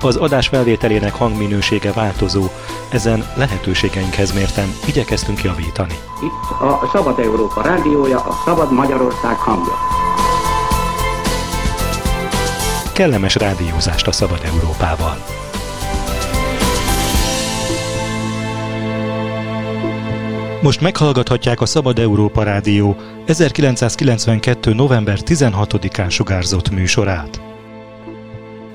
Az adás felvételének hangminősége változó, ezen lehetőségeinkhez mérten igyekeztünk javítani. Itt a Szabad Európa rádiója, a Szabad Magyarország hangja. Kellemes rádiózást a Szabad Európával! Most meghallgathatják a Szabad Európa Rádió 1992. november 16-án sugárzott műsorát.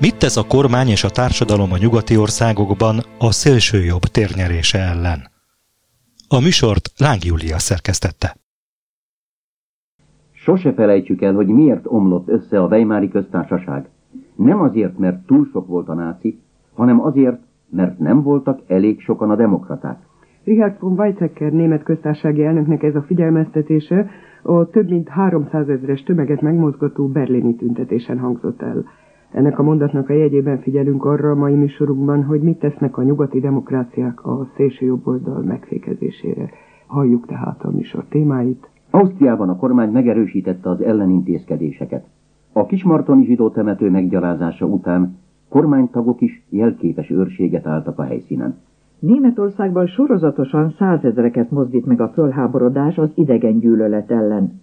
Mit tesz a kormány és a társadalom a nyugati országokban a szélsőjobb térnyerése ellen? A műsort Láng Júlia szerkesztette. Sose felejtsük el, hogy miért omlott össze a Weimári köztársaság. Nem azért, mert túl sok volt a náci, hanem azért, mert nem voltak elég sokan a demokraták. Richard von Weizsäcker német köztársasági elnöknek ez a figyelmeztetése a több mint 300 ezeres tömeget megmozgató berlini tüntetésen hangzott el. Ennek a mondatnak a jegyében figyelünk arra a mai műsorunkban, hogy mit tesznek a nyugati demokráciák a szélső jobboldal megfékezésére. Halljuk tehát a műsor témáit. Ausztriában a kormány megerősítette az ellenintézkedéseket. A kismartoni zsidó temető meggyalázása után kormánytagok is jelképes őrséget álltak a helyszínen. Németországban sorozatosan százezreket mozdít meg a fölháborodás az idegen gyűlölet ellen.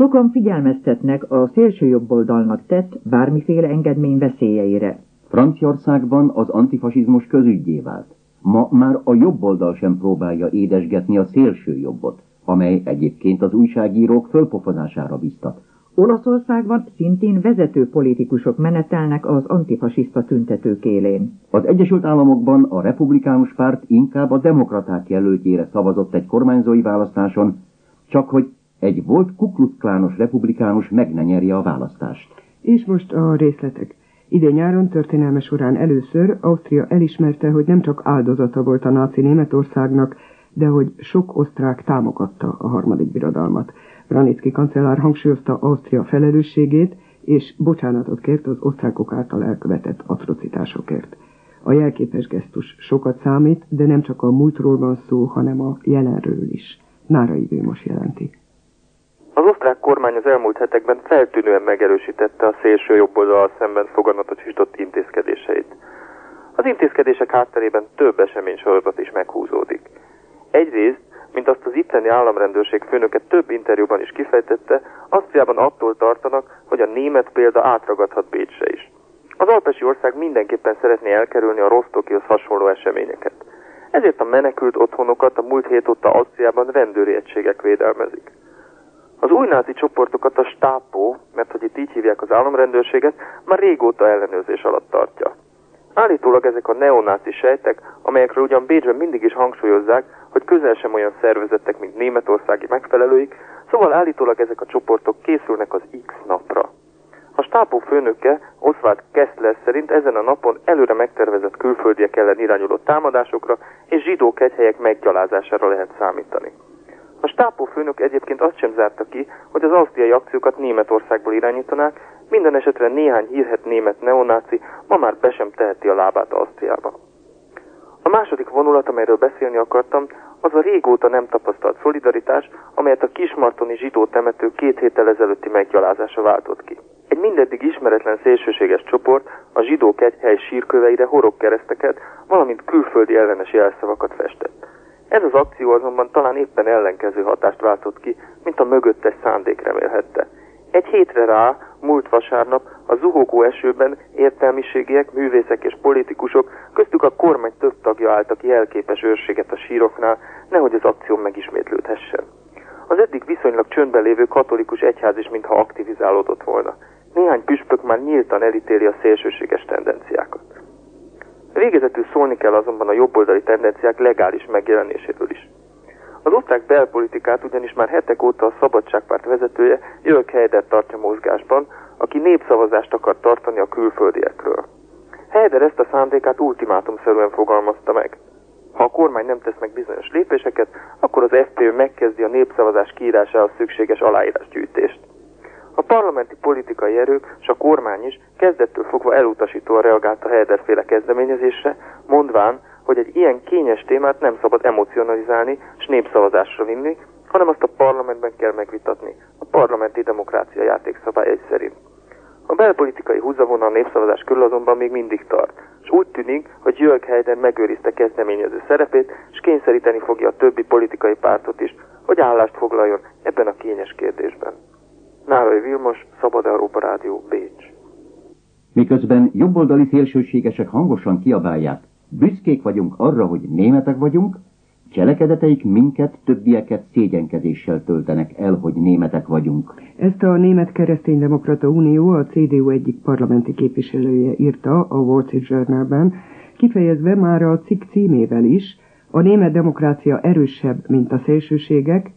Sokan figyelmeztetnek a szélsőjobboldalnak tett bármiféle engedmény veszélyeire. Franciaországban az antifasizmus közügyé vált. Ma már a jobboldal sem próbálja édesgetni a szélső jobbot, amely egyébként az újságírók fölpofozására biztat. Olaszországban szintén vezető politikusok menetelnek az antifasiszta tüntetők élén. Az Egyesült Államokban a republikánus párt inkább a demokraták jelöltjére szavazott egy kormányzói választáson, csak hogy egy volt kuklucklános republikánus meg ne nyerje a választást. És most a részletek. Idén nyáron történelme során először Ausztria elismerte, hogy nem csak áldozata volt a náci Németországnak, de hogy sok osztrák támogatta a harmadik birodalmat. Branicki kancellár hangsúlyozta Ausztria felelősségét, és bocsánatot kért az osztrákok által elkövetett atrocitásokért. A jelképes gesztus sokat számít, de nem csak a múltról van szó, hanem a jelenről is. Nárai Vilmos jelenti. Az osztrák kormány az elmúlt hetekben feltűnően megerősítette a szélső jobboldal szemben foganatosított intézkedéseit. Az intézkedések hátterében több esemény sorozat is meghúzódik. Egyrészt, mint azt az itteni államrendőrség főnöke több interjúban is kifejtette, Ausztriában attól tartanak, hogy a német példa átragadhat Bécsre is. Az alpesi ország mindenképpen szeretné elkerülni a Rostokihoz hasonló eseményeket. Ezért a menekült otthonokat a múlt hét óta Ausztriában rendőri egységek védelmezik. Az új náci csoportokat a Stápó, mert hogy itt így hívják az államrendőrséget, már régóta ellenőrzés alatt tartja. Állítólag ezek a neonáci sejtek, amelyekről ugyan Bécsben mindig is hangsúlyozzák, hogy közel sem olyan szervezettek, mint németországi megfelelőik, szóval állítólag ezek a csoportok készülnek az X napra. A stápó főnöke, Oswald Kessler szerint ezen a napon előre megtervezett külföldiek ellen irányuló támadásokra és zsidó kegyhelyek meggyalázására lehet számítani. A stápó főnök egyébként azt sem zárta ki, hogy az ausztriai akciókat Németországból irányítanák, minden esetre néhány hírhet német neonáci ma már be sem teheti a lábát Ausztriába. A második vonulat, amelyről beszélni akartam, az a régóta nem tapasztalt szolidaritás, amelyet a kismartoni zsidó temető két héttel ezelőtti meggyalázása váltott ki. Egy mindeddig ismeretlen szélsőséges csoport a zsidó kegyhely sírköveire kereszteket, valamint külföldi ellenes jelszavakat festett. Ez az akció azonban talán éppen ellenkező hatást váltott ki, mint a mögöttes szándék remélhette. Egy hétre rá, múlt vasárnap, a zuhógó esőben értelmiségiek, művészek és politikusok, köztük a kormány több tagja álltak jelképes őrséget a síroknál, nehogy az akció megismétlődhessen. Az eddig viszonylag csöndben lévő katolikus egyház is mintha aktivizálódott volna. Néhány püspök már nyíltan elítéli a szélsőséges tendenciákat. Végezetül szólni kell azonban a jobboldali tendenciák legális megjelenéséről is. Az osztrák belpolitikát ugyanis már hetek óta a Szabadságpárt vezetője Jörg Heider tartja mozgásban, aki népszavazást akar tartani a külföldiekről. Heider ezt a szándékát ultimátumszerűen fogalmazta meg. Ha a kormány nem tesz meg bizonyos lépéseket, akkor az FPÖ megkezdi a népszavazás kiírásához szükséges aláírásgyűjtést. A parlamenti politikai erők és a kormány is kezdettől fogva elutasítóan reagált a Helder-féle kezdeményezésre, mondván, hogy egy ilyen kényes témát nem szabad emocionalizálni és népszavazásra vinni, hanem azt a parlamentben kell megvitatni, a parlamenti demokrácia játékszabályai szerint. A belpolitikai húzavona a népszavazás körül azonban még mindig tart, és úgy tűnik, hogy Jörg Heider megőrizte kezdeményező szerepét, és kényszeríteni fogja a többi politikai pártot is, hogy állást foglaljon ebben a kényes kérdésben. Nárai Vilmos, Szabad Európa Rádió, Bécs. Miközben jobboldali szélsőségesek hangosan kiabálják, büszkék vagyunk arra, hogy németek vagyunk, Cselekedeteik minket, többieket szégyenkezéssel töltenek el, hogy németek vagyunk. Ezt a Német Kereszténydemokrata Unió, a CDU egyik parlamenti képviselője írta a Wall Street Journalben, kifejezve már a cikk címével is, a német demokrácia erősebb, mint a szélsőségek,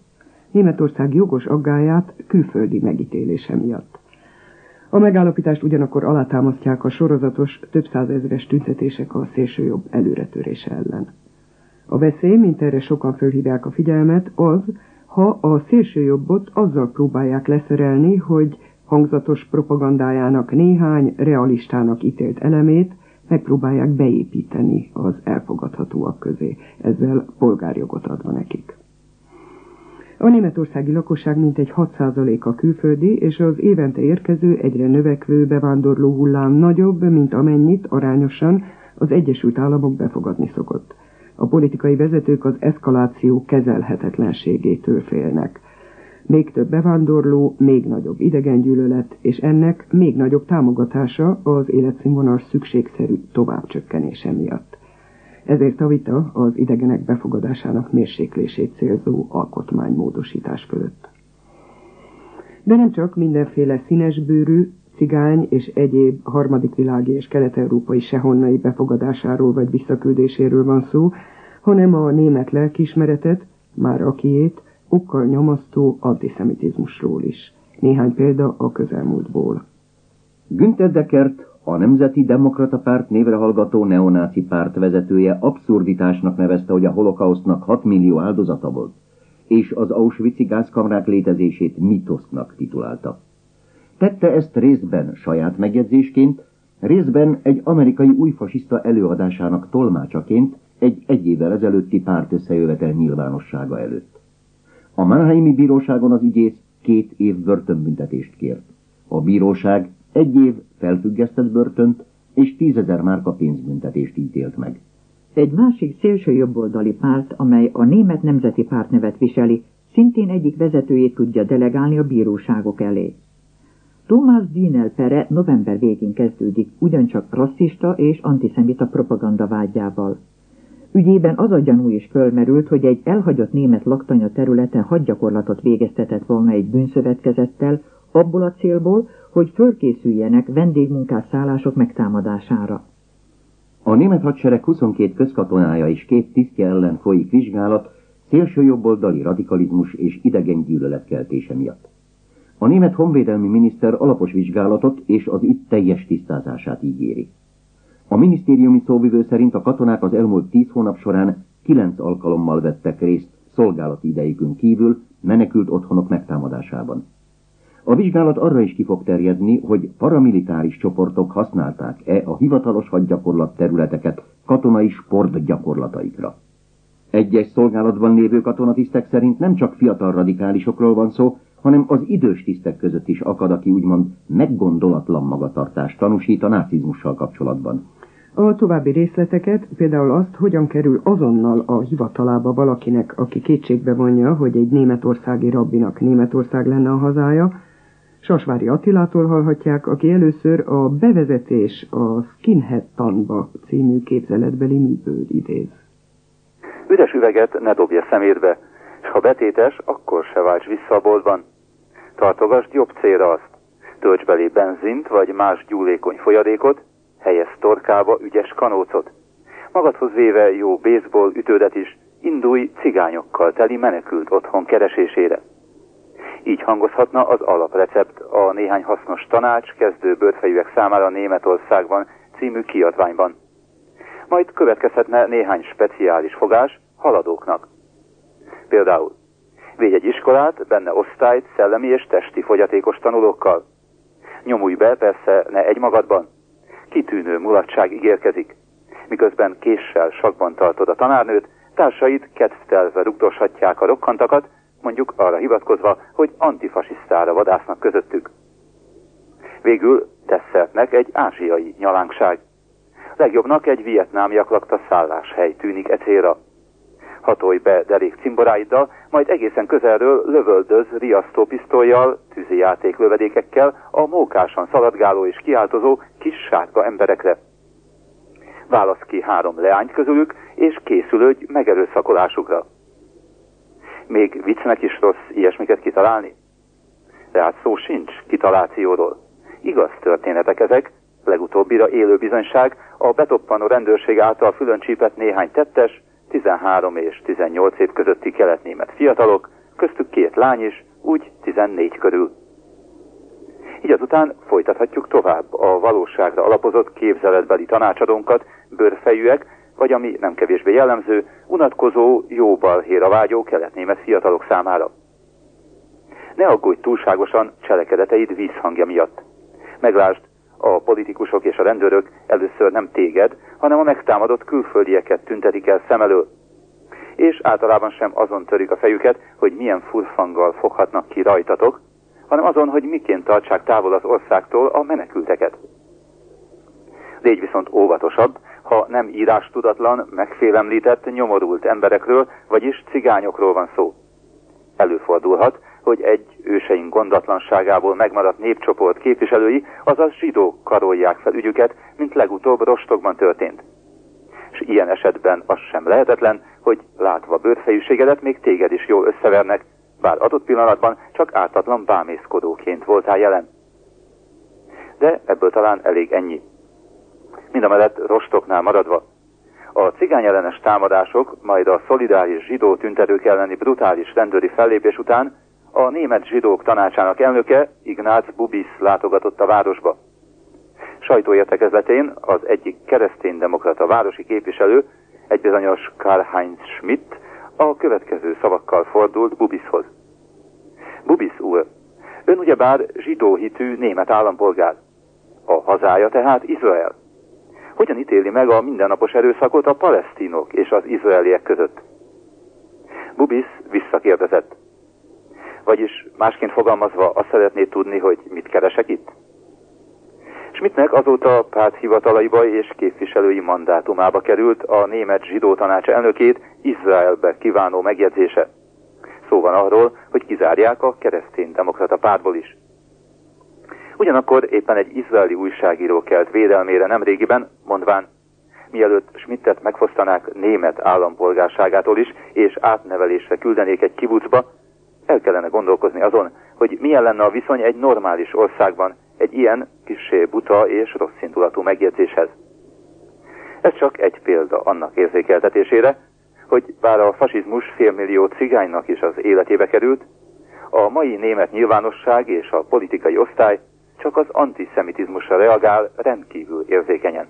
Németország jogos aggáját külföldi megítélése miatt. A megállapítást ugyanakkor alátámasztják a sorozatos több százezres tüntetések a szélsőjobb előretörése ellen. A veszély, mint erre sokan fölhívják a figyelmet, az, ha a szélsőjobbot azzal próbálják leszerelni, hogy hangzatos propagandájának néhány realistának ítélt elemét megpróbálják beépíteni az elfogadhatóak közé, ezzel polgárjogot adva nekik. A németországi lakosság mintegy 6%-a külföldi, és az évente érkező, egyre növekvő bevándorló hullám nagyobb, mint amennyit arányosan az Egyesült Államok befogadni szokott. A politikai vezetők az eszkaláció kezelhetetlenségétől félnek. Még több bevándorló, még nagyobb idegengyűlölet, és ennek még nagyobb támogatása az életszínvonal szükségszerű továbbcsökkenése miatt. Ezért a vita az idegenek befogadásának mérséklését célzó alkotmánymódosítás fölött. De nem csak mindenféle színesbőrű, cigány és egyéb harmadik világi és kelet-európai sehonnai befogadásáról vagy visszaküldéséről van szó, hanem a német lelkismeretet, már akiét, okkal nyomasztó antiszemitizmusról is. Néhány példa a közelmúltból. Günther Deckert, a Nemzeti Demokrata Párt névre hallgató neonáci párt vezetője abszurditásnak nevezte, hogy a holokausznak 6 millió áldozata volt, és az Auschwitz-i gázkamrák létezését mitosznak titulálta. Tette ezt részben saját megjegyzésként, részben egy amerikai újfasiszta előadásának tolmácsaként egy egy évvel ezelőtti párt összejövetel nyilvánossága előtt. A Mannheimi bíróságon az ügyész két év börtönbüntetést kért. A bíróság egy év felfüggesztett börtönt és tízezer márka pénzbüntetést ítélt meg. Egy másik szélső jobboldali párt, amely a Német Nemzeti Párt nevet viseli, szintén egyik vezetőjét tudja delegálni a bíróságok elé. Thomas Dienel pere november végén kezdődik, ugyancsak rasszista és antiszemita propaganda vágyával. Ügyében az a gyanú is fölmerült, hogy egy elhagyott német laktanya területen hadgyakorlatot végeztetett volna egy bűnszövetkezettel, abból a célból, hogy fölkészüljenek vendégmunkásszállások megtámadására. A német hadsereg 22 közkatonája és két tisztje ellen folyik vizsgálat szélsőjobboldali radikalizmus és idegen gyűlöletkeltése miatt. A német honvédelmi miniszter alapos vizsgálatot és az ügy teljes tisztázását ígéri. A minisztériumi szóvivő szerint a katonák az elmúlt tíz hónap során kilenc alkalommal vettek részt szolgálati idejükön kívül menekült otthonok megtámadásában. A vizsgálat arra is ki fog terjedni, hogy paramilitáris csoportok használták-e a hivatalos hadgyakorlat területeket katonai sport gyakorlataikra. Egyes szolgálatban lévő katonatisztek szerint nem csak fiatal radikálisokról van szó, hanem az idős tisztek között is akad, aki úgymond meggondolatlan magatartást tanúsít a nácizmussal kapcsolatban. A további részleteket, például azt, hogyan kerül azonnal a hivatalába valakinek, aki kétségbe vonja, hogy egy németországi rabbinak Németország lenne a hazája, Sasvári Attilától hallhatják, aki először a Bevezetés a Skinhead tanba című képzeletbeli műből idéz. Üres üveget ne dobja szemétbe, és ha betétes, akkor se válts vissza a boltban. Tartogasd jobb célra azt. Tölts belé benzint vagy más gyúlékony folyadékot, helyez torkába ügyes kanócot. Magadhoz véve jó baseball ütődet is, indulj cigányokkal teli menekült otthon keresésére. Így hangozhatna az alaprecept a néhány hasznos tanács kezdő bőrfejűek számára Németországban című kiadványban. majd következhetne néhány speciális fogás haladóknak. Például védj egy iskolát, benne osztályt, szellemi és testi fogyatékos tanulókkal. Nyomulj be, persze ne egymagadban. Kitűnő mulatság ígérkezik. Miközben késsel sakban tartod a tanárnőt, társait kedvtelve rugdoshatják a rokkantakat, mondjuk arra hivatkozva, hogy antifasisztára vadásznak közöttük. Végül tesszertnek egy ázsiai nyalánkság. Legjobbnak egy vietnámiak lakta szálláshely tűnik e célra. Hatolj be derék cimboráiddal, majd egészen közelről lövöldöz riasztó pisztolyjal, tűzijáték lövedékekkel a mókásan szaladgáló és kiáltozó kis sárga emberekre. Válasz ki három leányt közülük, és készülődj megerőszakolásukra. Még viccnek is rossz ilyesmiket kitalálni? Tehát szó sincs kitalációról. Igaz történetek ezek, legutóbbira élő bizonyság, a betoppanó rendőrség által fülön csípett néhány tettes, 13 és 18 év közötti keletnémet fiatalok, köztük két lány is, úgy 14 körül. Így azután folytathatjuk tovább a valóságra alapozott képzeletbeli tanácsadónkat, bőrfejűek, vagy ami nem kevésbé jellemző, unatkozó, jó balhéra vágyó keletnémet fiatalok számára. Ne aggódj túlságosan cselekedeteid vízhangja miatt. Meglásd, a politikusok és a rendőrök először nem téged, hanem a megtámadott külföldieket tüntetik el szem elől. És általában sem azon törik a fejüket, hogy milyen furfanggal foghatnak ki rajtatok, hanem azon, hogy miként tartsák távol az országtól a menekülteket. Légy viszont óvatosabb, ha nem írástudatlan, megfélemlített, nyomorult emberekről, vagyis cigányokról van szó. Előfordulhat, hogy egy őseink gondatlanságából megmaradt népcsoport képviselői, azaz zsidók karolják fel ügyüket, mint legutóbb Rostokban történt. És ilyen esetben az sem lehetetlen, hogy látva bőrfejűségedet még téged is jól összevernek, bár adott pillanatban csak ártatlan bámészkodóként voltál jelen. De ebből talán elég ennyi. Mind a mellett Rostoknál maradva, a cigányellenes támadások, majd a szolidáris zsidó tüntetők elleni brutális rendőri fellépés után a német zsidók tanácsának elnöke, Ignác Bubis látogatott a városba. Sajtóértekezletén az egyik kereszténydemokrata városi képviselő, egy bizonyos Karl-Heinz Schmidt, a következő szavakkal fordult Bubishoz. Bubis úr, ön ugyebár zsidó hitű német állampolgár. A hazája tehát Izrael. Hogyan ítéli meg a mindennapos erőszakot a palesztinok és az izraeliek között? Bubis visszakérdezett. Vagyis másként fogalmazva azt szeretné tudni, hogy mit keresek itt? Schmidtnek azóta párt hivatalaiba és képviselői mandátumába került a német zsidó tanács elnökét Izraelbe kívánó megjegyzése. Szó van arról, hogy kizárják a keresztény demokrata pártból is. Ugyanakkor éppen egy izraeli újságíró kelt védelmére nemrégiben, mondván, mielőtt Schmidtet megfosztanák német állampolgárságától is, és átnevelésre küldenék egy kibucba, el kellene gondolkozni azon, hogy milyen lenne a viszony egy normális országban egy ilyen kissé buta és rosszindulatú megjegyzéshez. Ez csak egy példa annak érzékeltetésére, hogy bár a fasizmus félmillió cigánynak is az életébe került, a mai német nyilvánosság és a politikai osztály csak az antiszemitizmusra reagál rendkívül érzékenyen.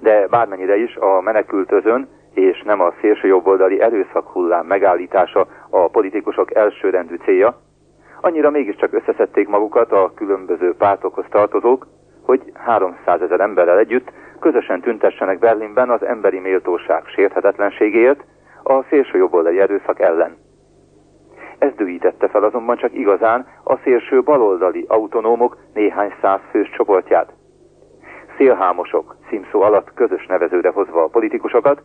De bármennyire is a menekültözön és nem a szélsőjobboldali erőszak hullám megállítása a politikusok elsőrendű célja, annyira mégiscsak összeszedték magukat a különböző pártokhoz tartozók, hogy 300 ezer emberrel együtt közösen tüntessenek Berlinben az emberi méltóság sérthetetlenségéért a szélsőjobboldali erőszak ellen. Ez dühítette fel azonban csak igazán a szélső baloldali autonómok néhány száz fős csoportját. Szélhámosok címszó alatt közös nevezőre hozva a politikusokat,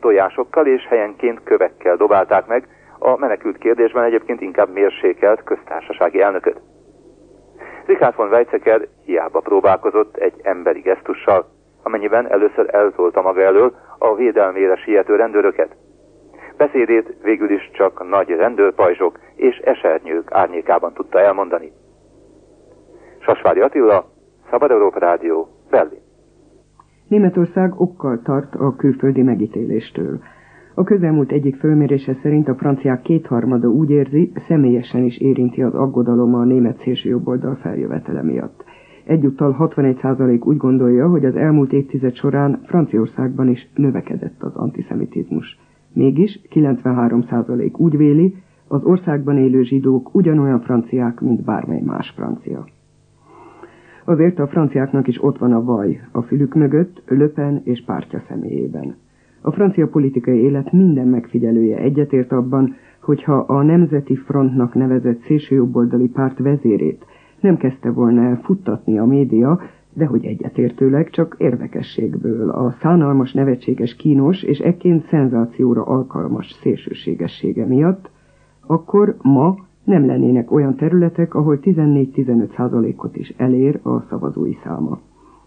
tojásokkal és helyenként kövekkel dobálták meg a menekült kérdésben egyébként inkább mérsékelt köztársasági elnököt. Richard von Weizsäcker hiába próbálkozott egy emberi gesztussal, amennyiben először eltolta maga elől a védelmére siető rendőröket. Beszédét végül is csak nagy rendőrpajzsok és esernyők árnyékában tudta elmondani. Sasvári Attila, Szabad Európa Rádió, Berlin. Németország okkal tart a külföldi megítéléstől. A közelmúlt egyik fölmérése szerint a franciák kétharmada úgy érzi, személyesen is érinti az aggodalom a német szélső jobboldal feljövetele miatt. Egyúttal 61% úgy gondolja, hogy az elmúlt évtized során Franciaországban is növekedett az antiszemitizmus. Mégis 93% úgy véli, az országban élő zsidók ugyanolyan franciák, mint bármely más francia. Azért a franciáknak is ott van a vaj a fülük mögött, Löpen és pártja személyében. A francia politikai élet minden megfigyelője egyetért abban, hogyha a Nemzeti Frontnak nevezett szélsőjobboldali párt vezérét nem kezdte volna el futtatni a média, de hogy egyetértőleg csak érdekességből, a szánalmas, nevetséges, kínos és ekként szenzációra alkalmas szélsőségessége miatt, akkor ma nem lennének olyan területek, ahol 14-15 százalékot is elér a szavazói száma.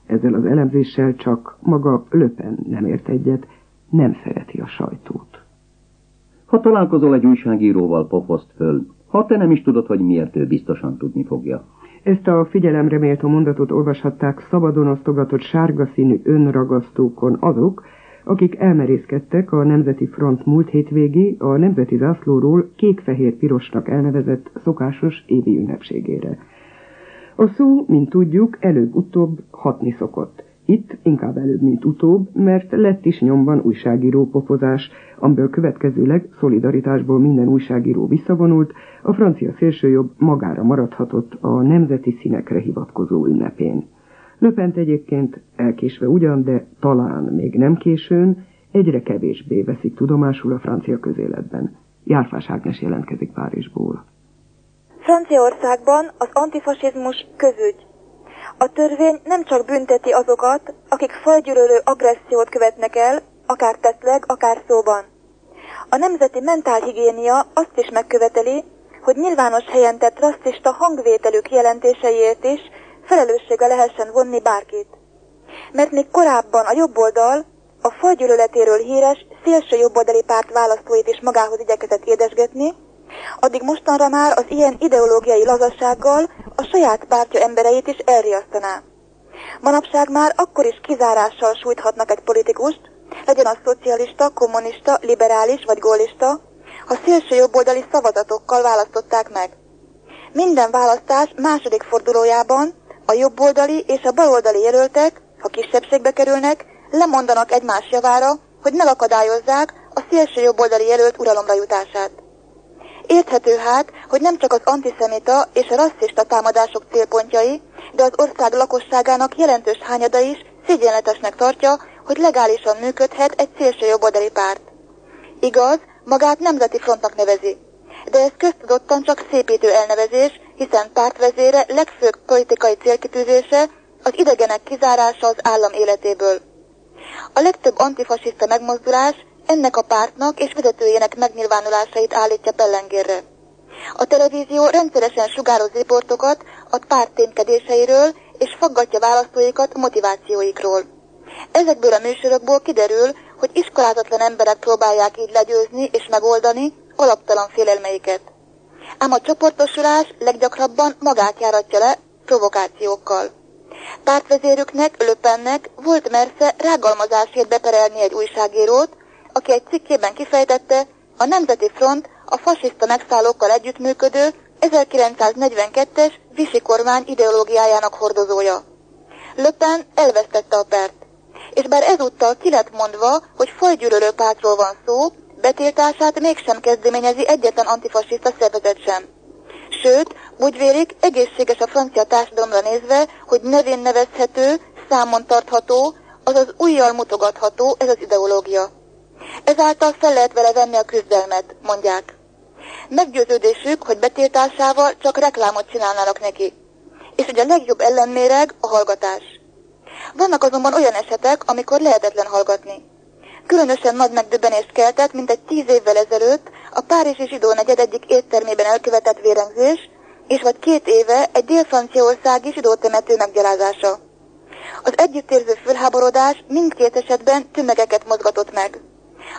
Ezzel az elemzéssel csak maga Löpen nem ért egyet, nem szereti a sajtót. Ha találkozol egy újságíróval, pofoszt föl. Ha te nem is tudod, hogy miért ő biztosan tudni fogja. Ezt a figyelemre méltó mondatot olvashatták szabadon osztogatott sárga színű önragasztókon azok, akik elmerészkedtek a Nemzeti Front múlt hétvégi a Nemzeti Zászlóról kék-fehér-pirosnak elnevezett szokásos évi ünnepségére. A szó, mint tudjuk, előbb-utóbb hatni szokott. Itt inkább előbb, mint utóbb, mert lett is nyomban újságíró pofozás, amiből következőleg szolidaritásból minden újságíró visszavonult, a francia szélsőjobb magára maradhatott a nemzeti színekre hivatkozó ünnepén. Löpent egyébként elkésve ugyan, de talán még nem későn, egyre kevésbé veszik tudomásul a francia közéletben. Járfás Ágnes jelentkezik Párizsból. Franciaországban az antifasizmus közügy. A törvény nem csak bünteti azokat, akik fajgyűlölő agressziót követnek el, akár tettleg, akár szóban. A nemzeti mentálhigiénia azt is megköveteli, hogy nyilvános helyen tett rasszista hangvételük jelentéseiért is felelőssége lehessen vonni bárkit. Mert még korábban a jobb oldal a fajgyűlöletéről híres szélső jobboldali párt választóit is magához igyekezett édesgetni, addig mostanra már az ilyen ideológiai lazassággal a saját pártja embereit is elriasztaná. Manapság már akkor is kizárással sújthatnak egy politikust, legyen az szocialista, kommunista, liberális vagy gólista, ha szélső jobboldali szavazatokkal választották meg. Minden választás második fordulójában a jobboldali és a baloldali jelöltek, ha kisebbségbe kerülnek, lemondanak egymás javára, hogy megakadályozzák a szélső jobboldali jelölt uralomra jutását. Érthető hát, hogy nem csak az antiszemita és a rasszista támadások célpontjai, de az ország lakosságának jelentős hányada is szégyenletesnek tartja, hogy legálisan működhet egy szélső jobboldali párt. Igaz, magát nemzeti frontnak nevezi, de ez köztudottan csak szépítő elnevezés, hiszen pártvezére legfőbb politikai célkitűzése az idegenek kizárása az állam életéből. A legtöbb antifasiszta megmozdulás ennek a pártnak és vezetőjének megnyilvánulásait állítja pellengérre. A televízió rendszeresen sugároz riportokat a párt témkedéseiről és faggatja választóikat motivációikról. Ezekből a műsorokból kiderül, hogy iskolázatlan emberek próbálják így legyőzni és megoldani alaptalan félelmeiket. Ám a csoportosulás leggyakrabban magát járatja le provokációkkal. Pártvezérüknek, Löpennek volt mersze rágalmazásért beperelni egy újságírót, aki egy cikkében kifejtette, a Nemzeti Front a fasiszta megszállókkal együttműködő 1942-es Visi kormány ideológiájának hordozója. Löpen elvesztette a pert, és bár ezúttal ki lett mondva, hogy fajgyűlölő pártról van szó, betiltását mégsem kezdeményezi egyetlen antifasiszta szervezet sem. Sőt, úgy vélik, egészséges a francia társadalomra nézve, hogy nevén nevezhető, számon tartható, azaz újjal mutogatható ez az ideológia. Ezáltal fel lehet vele venni a küzdelmet, mondják. Meggyőződésük, hogy betiltásával csak reklámot csinálnának neki. És hogy a legjobb ellenméreg a hallgatás. Vannak azonban olyan esetek, amikor lehetetlen hallgatni. Különösen nagy megdöbbenést keltett, mint egy tíz évvel ezelőtt a Párizsi zsidó negyed egyik éttermében elkövetett vérengzés, és vagy két éve egy dél-franciaországi zsidó temető meggyalázása. Az együttérző fölháborodás mindkét esetben tömegeket mozgatott meg.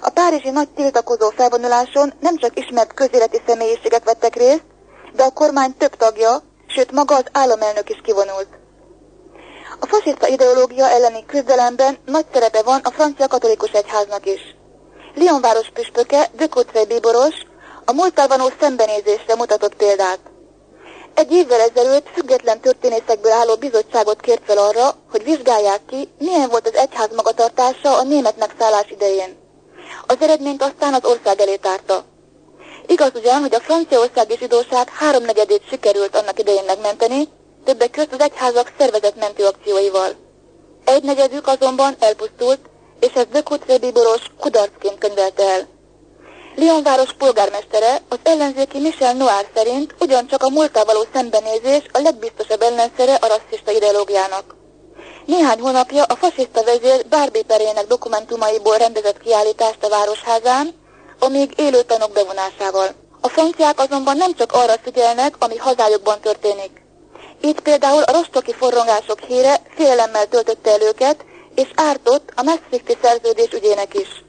A párizsi nagy tiltakozó felvonuláson nem csak ismert közéleti személyiségek vettek részt, de a kormány több tagja, sőt maga az államelnök is kivonult. A fasiszta ideológia elleni küzdelemben nagy szerepe van a francia katolikus egyháznak is. Lyon város püspöke, Courtrai bíboros, a múlttal való szembenézésre mutatott példát. egy évvel ezelőtt független történészekből álló bizottságot kért fel arra, hogy vizsgálják ki, milyen volt az egyház magatartása a német megszállás idején. Az eredményt aztán az ország elé tárta. Igaz ugyan, hogy a franciaországi zsidóság háromnegyedét sikerült annak idején megmenteni, többek között az egyházak szervezett mentőakcióival. Egy negyedük azonban elpusztult, és ez Zökut Bíboros kudarcként könyvelte el. Lyon város polgármestere az ellenzéki Michel Noir szerint ugyancsak a múltá való szembenézés a legbiztosabb ellenszere a rasszista ideológiának. Néhány hónapja a fasiszta vezér Barbie perének dokumentumaiból rendezett kiállítást a városházán, amíg élő tanok bevonásával. A franciák azonban nem csak arra figyelnek, ami hazájukban történik. Így például a rostoki forrongások híre félelemmel töltötte el őket, és ártott a Maastrichti szerződés ügyének is.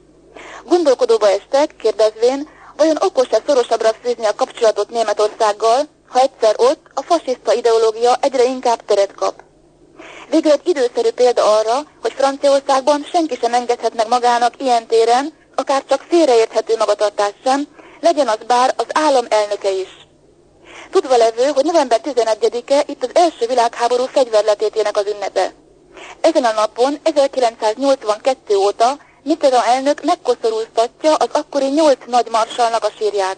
Gondolkodóba estek, kérdezvén, vajon okos-e szorosabbra fűzni a kapcsolatot Németországgal, ha egyszer ott a fasiszta ideológia egyre inkább teret kap. Végül egy időszerű példa arra, hogy Franciaországban senki sem engedhet meg magának ilyen téren, akár csak félreérthető magatartás sem, legyen az bár az állam elnöke is. Tudva levő, hogy november 11-e itt az első világháború fegyverletétének az ünnepe. Ezen a napon 1982 óta Mitterrand elnök megkoszorúztatja az akkori nyolc nagy marsalnak a sírját.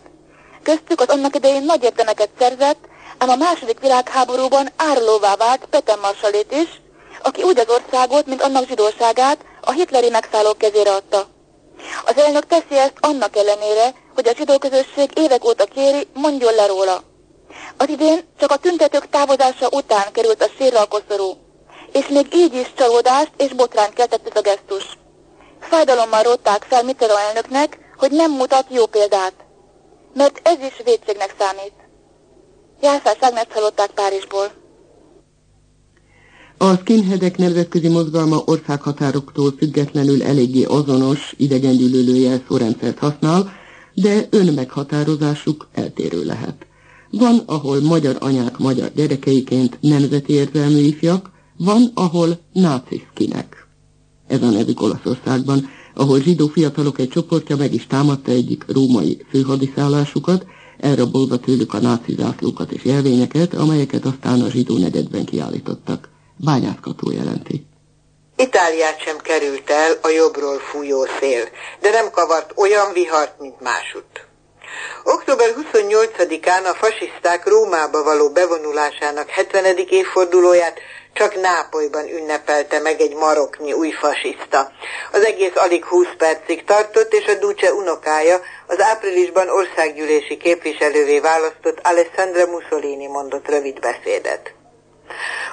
Köztük az annak idején nagy érdemeket szerzett, ám a második világháborúban árulóvá vált Petem marsalét is, aki úgy az országot, mint annak zsidóságát a hitleri megszállók kezére adta. Az elnök teszi ezt annak ellenére, hogy a zsidó közösség évek óta kéri, mondjon le róla. Az idén csak a tüntetők távozása után került a sírra a koszorú, és még így is csalódást és botrányt keltett ez a gesztus. Fájdalommal rótták fel Mitterrand elnöknek, hogy nem mutat jó példát, mert ez is védségnek számít. Jászás Ágnest hallották Párizsból. A skinheadek nemzetközi mozgalma országhatároktól függetlenül eléggé azonos idegengyűlölő jelszórendszert használ, de önmeghatározásuk eltérő lehet. Van, ahol magyar anyák magyar gyerekeiként nemzeti érzelmű ifjak, van, ahol náciszkinek. Ez a nevük Olaszországban, ahol zsidó fiatalok egy csoportja meg is támadta egyik római főhadiszállásukat, elrabolva tőlük a náci zászlókat és jelvényeket, amelyeket aztán a zsidó negyedben kiállítottak. Bányászkató jelenti. Itáliát sem került el a jobbról fújó szél, de nem kavart olyan vihart, mint másutt. Október 28-án a fasiszták Rómába való bevonulásának 70. évfordulóját csak Nápolyban ünnepelte meg egy maroknyi új fasiszta. Az egész alig 20 percig tartott, és a Duce unokája az áprilisban országgyűlési képviselővé választott Alessandra Mussolini mondott rövid beszédet.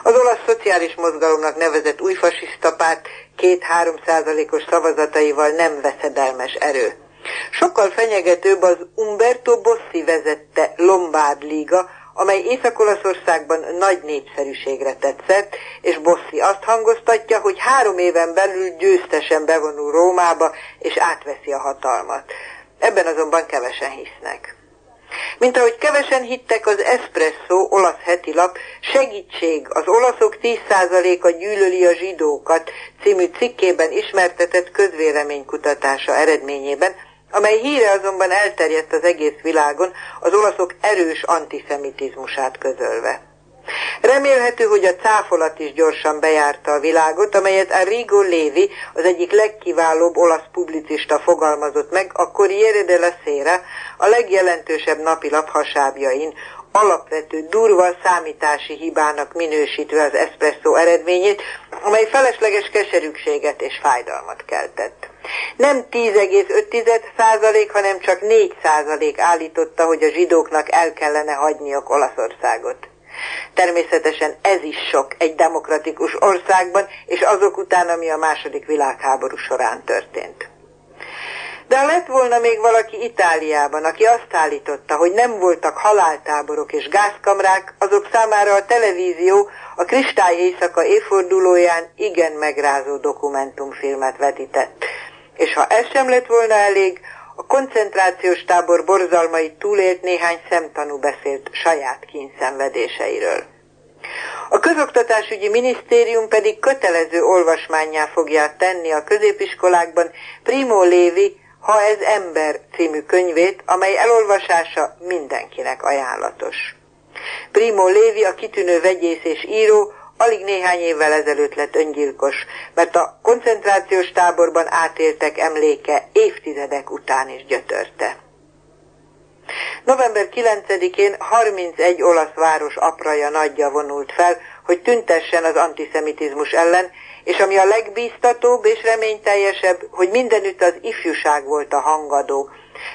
Az olasz szociális mozgalomnak nevezett új fasiszta párt két-három százalékos szavazataival nem veszedelmes erő. Sokkal fenyegetőbb az Umberto Bossi vezette Lombard Liga, amely Észak-Olaszországban nagy népszerűségre tetszett, és Bossi azt hangoztatja, hogy három éven belül győztesen bevonul Rómába, és átveszi a hatalmat. Ebben azonban kevesen hisznek. Mint ahogy kevesen hittek az Espresso olasz heti lap Segítség, az olaszok 10%-a gyűlöli a zsidókat című cikkében ismertetett közvéleménykutatása eredményében, amely híre azonban elterjedt az egész világon, az olaszok erős antiszemitizmusát közölve. Remélhető, hogy a cáfolat is gyorsan bejárta a világot, amelyet Arrigo Levi, az egyik legkiválóbb olasz publicista fogalmazott meg a Corriere della Sera, a legjelentősebb napilap hasábjain, alapvető, durva számítási hibának minősítve az espresso eredményét, amely felesleges keserűséget és fájdalmat keltett. Nem 10,5 százalék, hanem csak 4 százalék állította, hogy a zsidóknak el kellene hagyniok Olaszországot. Természetesen ez is sok egy demokratikus országban, és azok után, ami a második világháború során történt. De lett volna még valaki Itáliában, aki azt állította, hogy nem voltak haláltáborok és gázkamrák, azok számára a televízió a Kristály éjszaka évfordulóján igen megrázó dokumentumfilmet vetített. És ha ez sem lett volna elég, a koncentrációs tábor borzalmai túlélt néhány szemtanú beszélt saját kínszenvedéseiről. A közoktatásügyi minisztérium pedig kötelező olvasmányá fogja tenni a középiskolákban Primo Lévi Ha ez ember című könyvét, amely elolvasása mindenkinek ajánlatos. Primo Lévi, a kitűnő vegyész és író, alig néhány évvel ezelőtt lett öngyilkos, mert a koncentrációs táborban átéltek emléke évtizedek után is gyötörte. November 9-én 31 olasz város apraja nagyja vonult fel, hogy tüntessen az antiszemitizmus ellen, és ami a legbíztatóbb és reményteljesebb, hogy mindenütt az ifjúság volt a hangadó,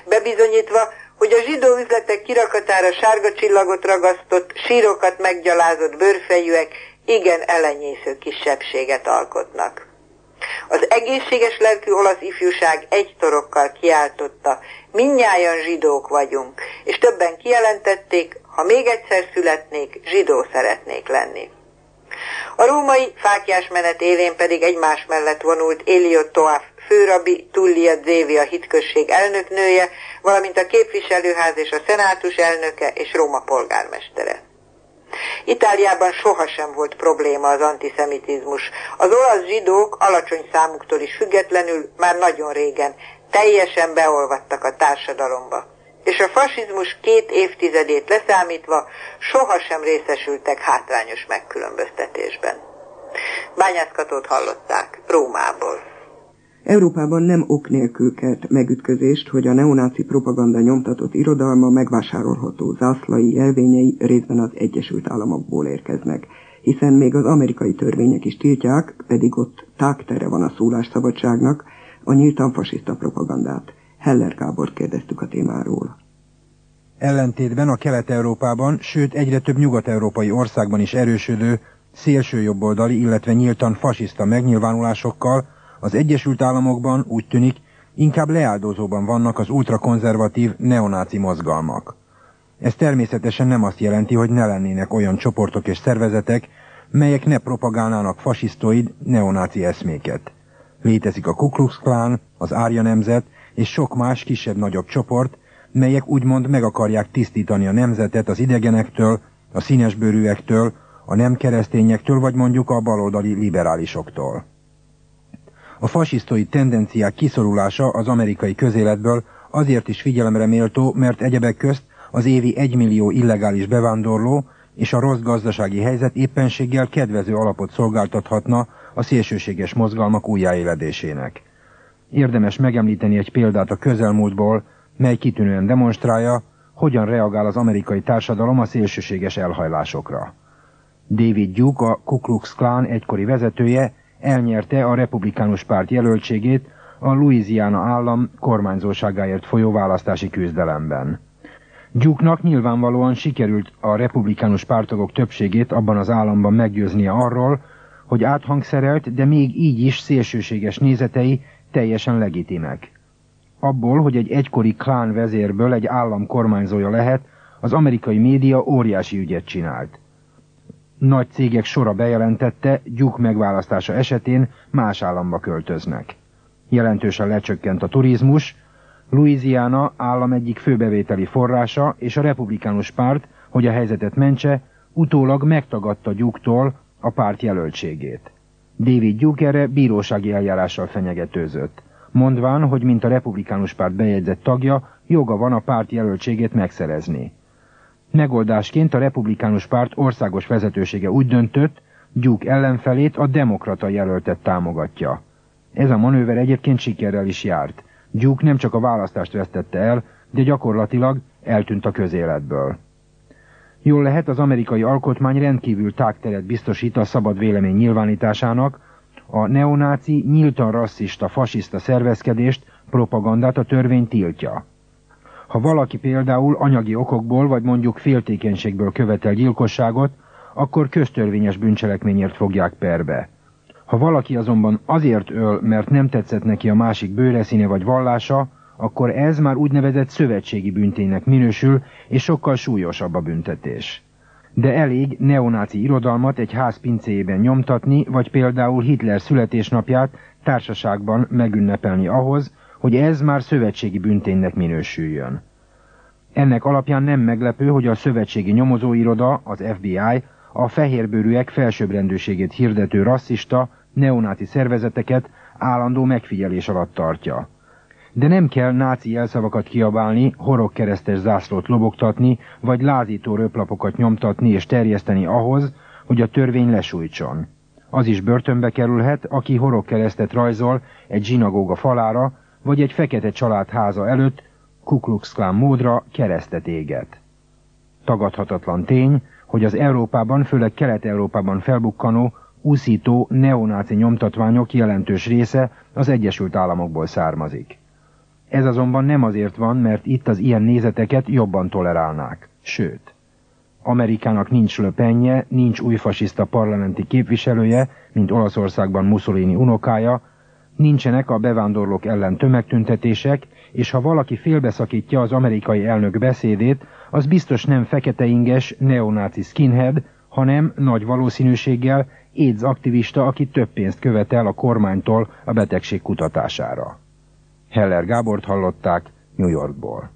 bebizonyítva, hogy a zsidó üzletek kirakatára sárga csillagot ragasztott, sírokat meggyalázott bőrfejűek igen elenyésző kisebbséget alkotnak. Az egészséges lelkű olasz ifjúság egy torokkal kiáltotta, minnyáján zsidók vagyunk, és többen kijelentették, ha még egyszer születnék, zsidó szeretnék lenni. A római fákjás menet élén pedig egymás mellett vonult Eliot Toaf főrabi, Tullia Zévi a hitközség elnöknője, valamint a képviselőház és a szenátus elnöke és Róma polgármestere. Itáliában sohasem volt probléma az antiszemitizmus. Az olasz zsidók alacsony számuktól is függetlenül már nagyon régen teljesen beolvadtak a társadalomba. És a fasizmus két évtizedét leszámítva sohasem részesültek hátrányos megkülönböztetésben. Bányászkatót hallották Rómából. Európában nem ok nélkül kelt megütközést, hogy a neonáci propaganda nyomtatott irodalma megvásárolható zászlai jelvényei részben az Egyesült Államokból érkeznek, hiszen még az amerikai törvények is tiltják, pedig ott tágtere van a szólásszabadságnak, a nyíltan fasiszta propagandát. Heller Gábor kérdeztük a témáról. Ellentétben a Kelet-Európában, sőt egyre több nyugat-európai országban is erősödő, szélsőjobboldali, illetve nyíltan fasiszta megnyilvánulásokkal az Egyesült Államokban úgy tűnik, inkább leáldozóban vannak az ultrakonzervatív neonáci mozgalmak. Ez természetesen nem azt jelenti, hogy ne lennének olyan csoportok és szervezetek, melyek ne propagálnának fasisztoid, neonáci eszméket. Létezik a Ku Klux Klan, az Árja Nemzet és sok más kisebb-nagyobb csoport, melyek úgymond meg akarják tisztítani a nemzetet az idegenektől, a színesbőrűektől, a nem keresztényektől, vagy mondjuk a baloldali liberálisoktól. A fasisztói tendenciák kiszorulása az amerikai közéletből azért is figyelemre méltó, mert egyebek közt az évi egymillió illegális bevándorló és a rossz gazdasági helyzet éppenséggel kedvező alapot szolgáltathatna a szélsőséges mozgalmak újjáéledésének. Érdemes megemlíteni egy példát a közelmúltból, mely kitűnően demonstrálja, hogyan reagál az amerikai társadalom a szélsőséges elhajlásokra. David Duke, a Ku Klux Klan egykori vezetője, elnyerte a republikánus párt jelöltségét a Louisiana állam kormányzóságáért folyó választási küzdelemben. Gyuknak nyilvánvalóan sikerült a republikánus pártagok többségét abban az államban meggyőznie arról, hogy áthangszerelt, de még így is szélsőséges nézetei teljesen legitimek. Abból, hogy egy egykori klán vezérből egy állam kormányzója lehet, az amerikai média óriási ügyet csinált nagy cégek sora bejelentette, gyuk megválasztása esetén más államba költöznek. Jelentősen lecsökkent a turizmus, Louisiana állam egyik főbevételi forrása és a republikánus párt, hogy a helyzetet mentse, utólag megtagadta gyuktól a párt jelöltségét. David Duke erre bírósági eljárással fenyegetőzött, mondván, hogy mint a republikánus párt bejegyzett tagja, joga van a párt jelöltségét megszerezni. Megoldásként a republikánus párt országos vezetősége úgy döntött, Duke ellenfelét a demokrata jelöltet támogatja. Ez a manőver egyébként sikerrel is járt. Duke nem csak a választást vesztette el, de gyakorlatilag eltűnt a közéletből. Jól lehet, az amerikai alkotmány rendkívül tágteret biztosít a szabad vélemény nyilvánításának, a neonáci, nyíltan rasszista, fasiszta szervezkedést, propagandát a törvény tiltja. Ha valaki például anyagi okokból vagy mondjuk féltékenységből követel gyilkosságot, akkor köztörvényes bűncselekményért fogják perbe. Ha valaki azonban azért öl, mert nem tetszett neki a másik bőreszíne vagy vallása, akkor ez már úgynevezett szövetségi büntének minősül, és sokkal súlyosabb a büntetés. De elég neonáci irodalmat egy ház pincéjében nyomtatni, vagy például Hitler születésnapját társaságban megünnepelni ahhoz, hogy ez már szövetségi bünténynek minősüljön. Ennek alapján nem meglepő, hogy a szövetségi nyomozóiroda, az FBI, a fehérbőrűek felsőbbrendűségét hirdető rasszista, neonáti szervezeteket állandó megfigyelés alatt tartja. De nem kell náci jelszavakat kiabálni, horogkeresztes zászlót lobogtatni, vagy lázító röplapokat nyomtatni és terjeszteni ahhoz, hogy a törvény lesújtson. Az is börtönbe kerülhet, aki horogkeresztet rajzol egy zsinagóga falára, vagy egy fekete család háza előtt Ku Klux Klan módra keresztet éget. Tagadhatatlan tény, hogy az Európában, főleg Kelet-Európában felbukkanó, úszító neonáci nyomtatványok jelentős része az Egyesült Államokból származik. Ez azonban nem azért van, mert itt az ilyen nézeteket jobban tolerálnák. Sőt, Amerikának nincs löpenje, nincs új fasiszta parlamenti képviselője, mint Olaszországban Mussolini unokája, nincsenek a bevándorlók ellen tömegtüntetések, és ha valaki félbeszakítja az amerikai elnök beszédét, az biztos nem fekete inges neonáci skinhead, hanem nagy valószínűséggel AIDS aktivista, aki több pénzt követel a kormánytól a betegség kutatására. Heller Gábort hallották New Yorkból.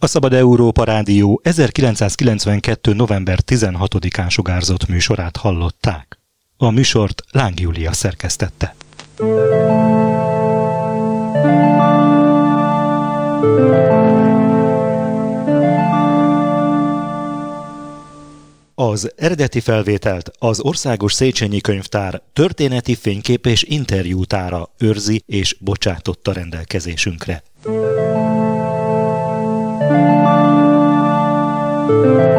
A Szabad Európa Rádió 1992. november 16-án sugárzott műsorát hallották. A műsort Láng Júlia szerkesztette. Az eredeti felvételt az Országos Széchenyi Könyvtár történeti fénykép és interjútára őrzi és bocsátotta rendelkezésünkre. Thank you.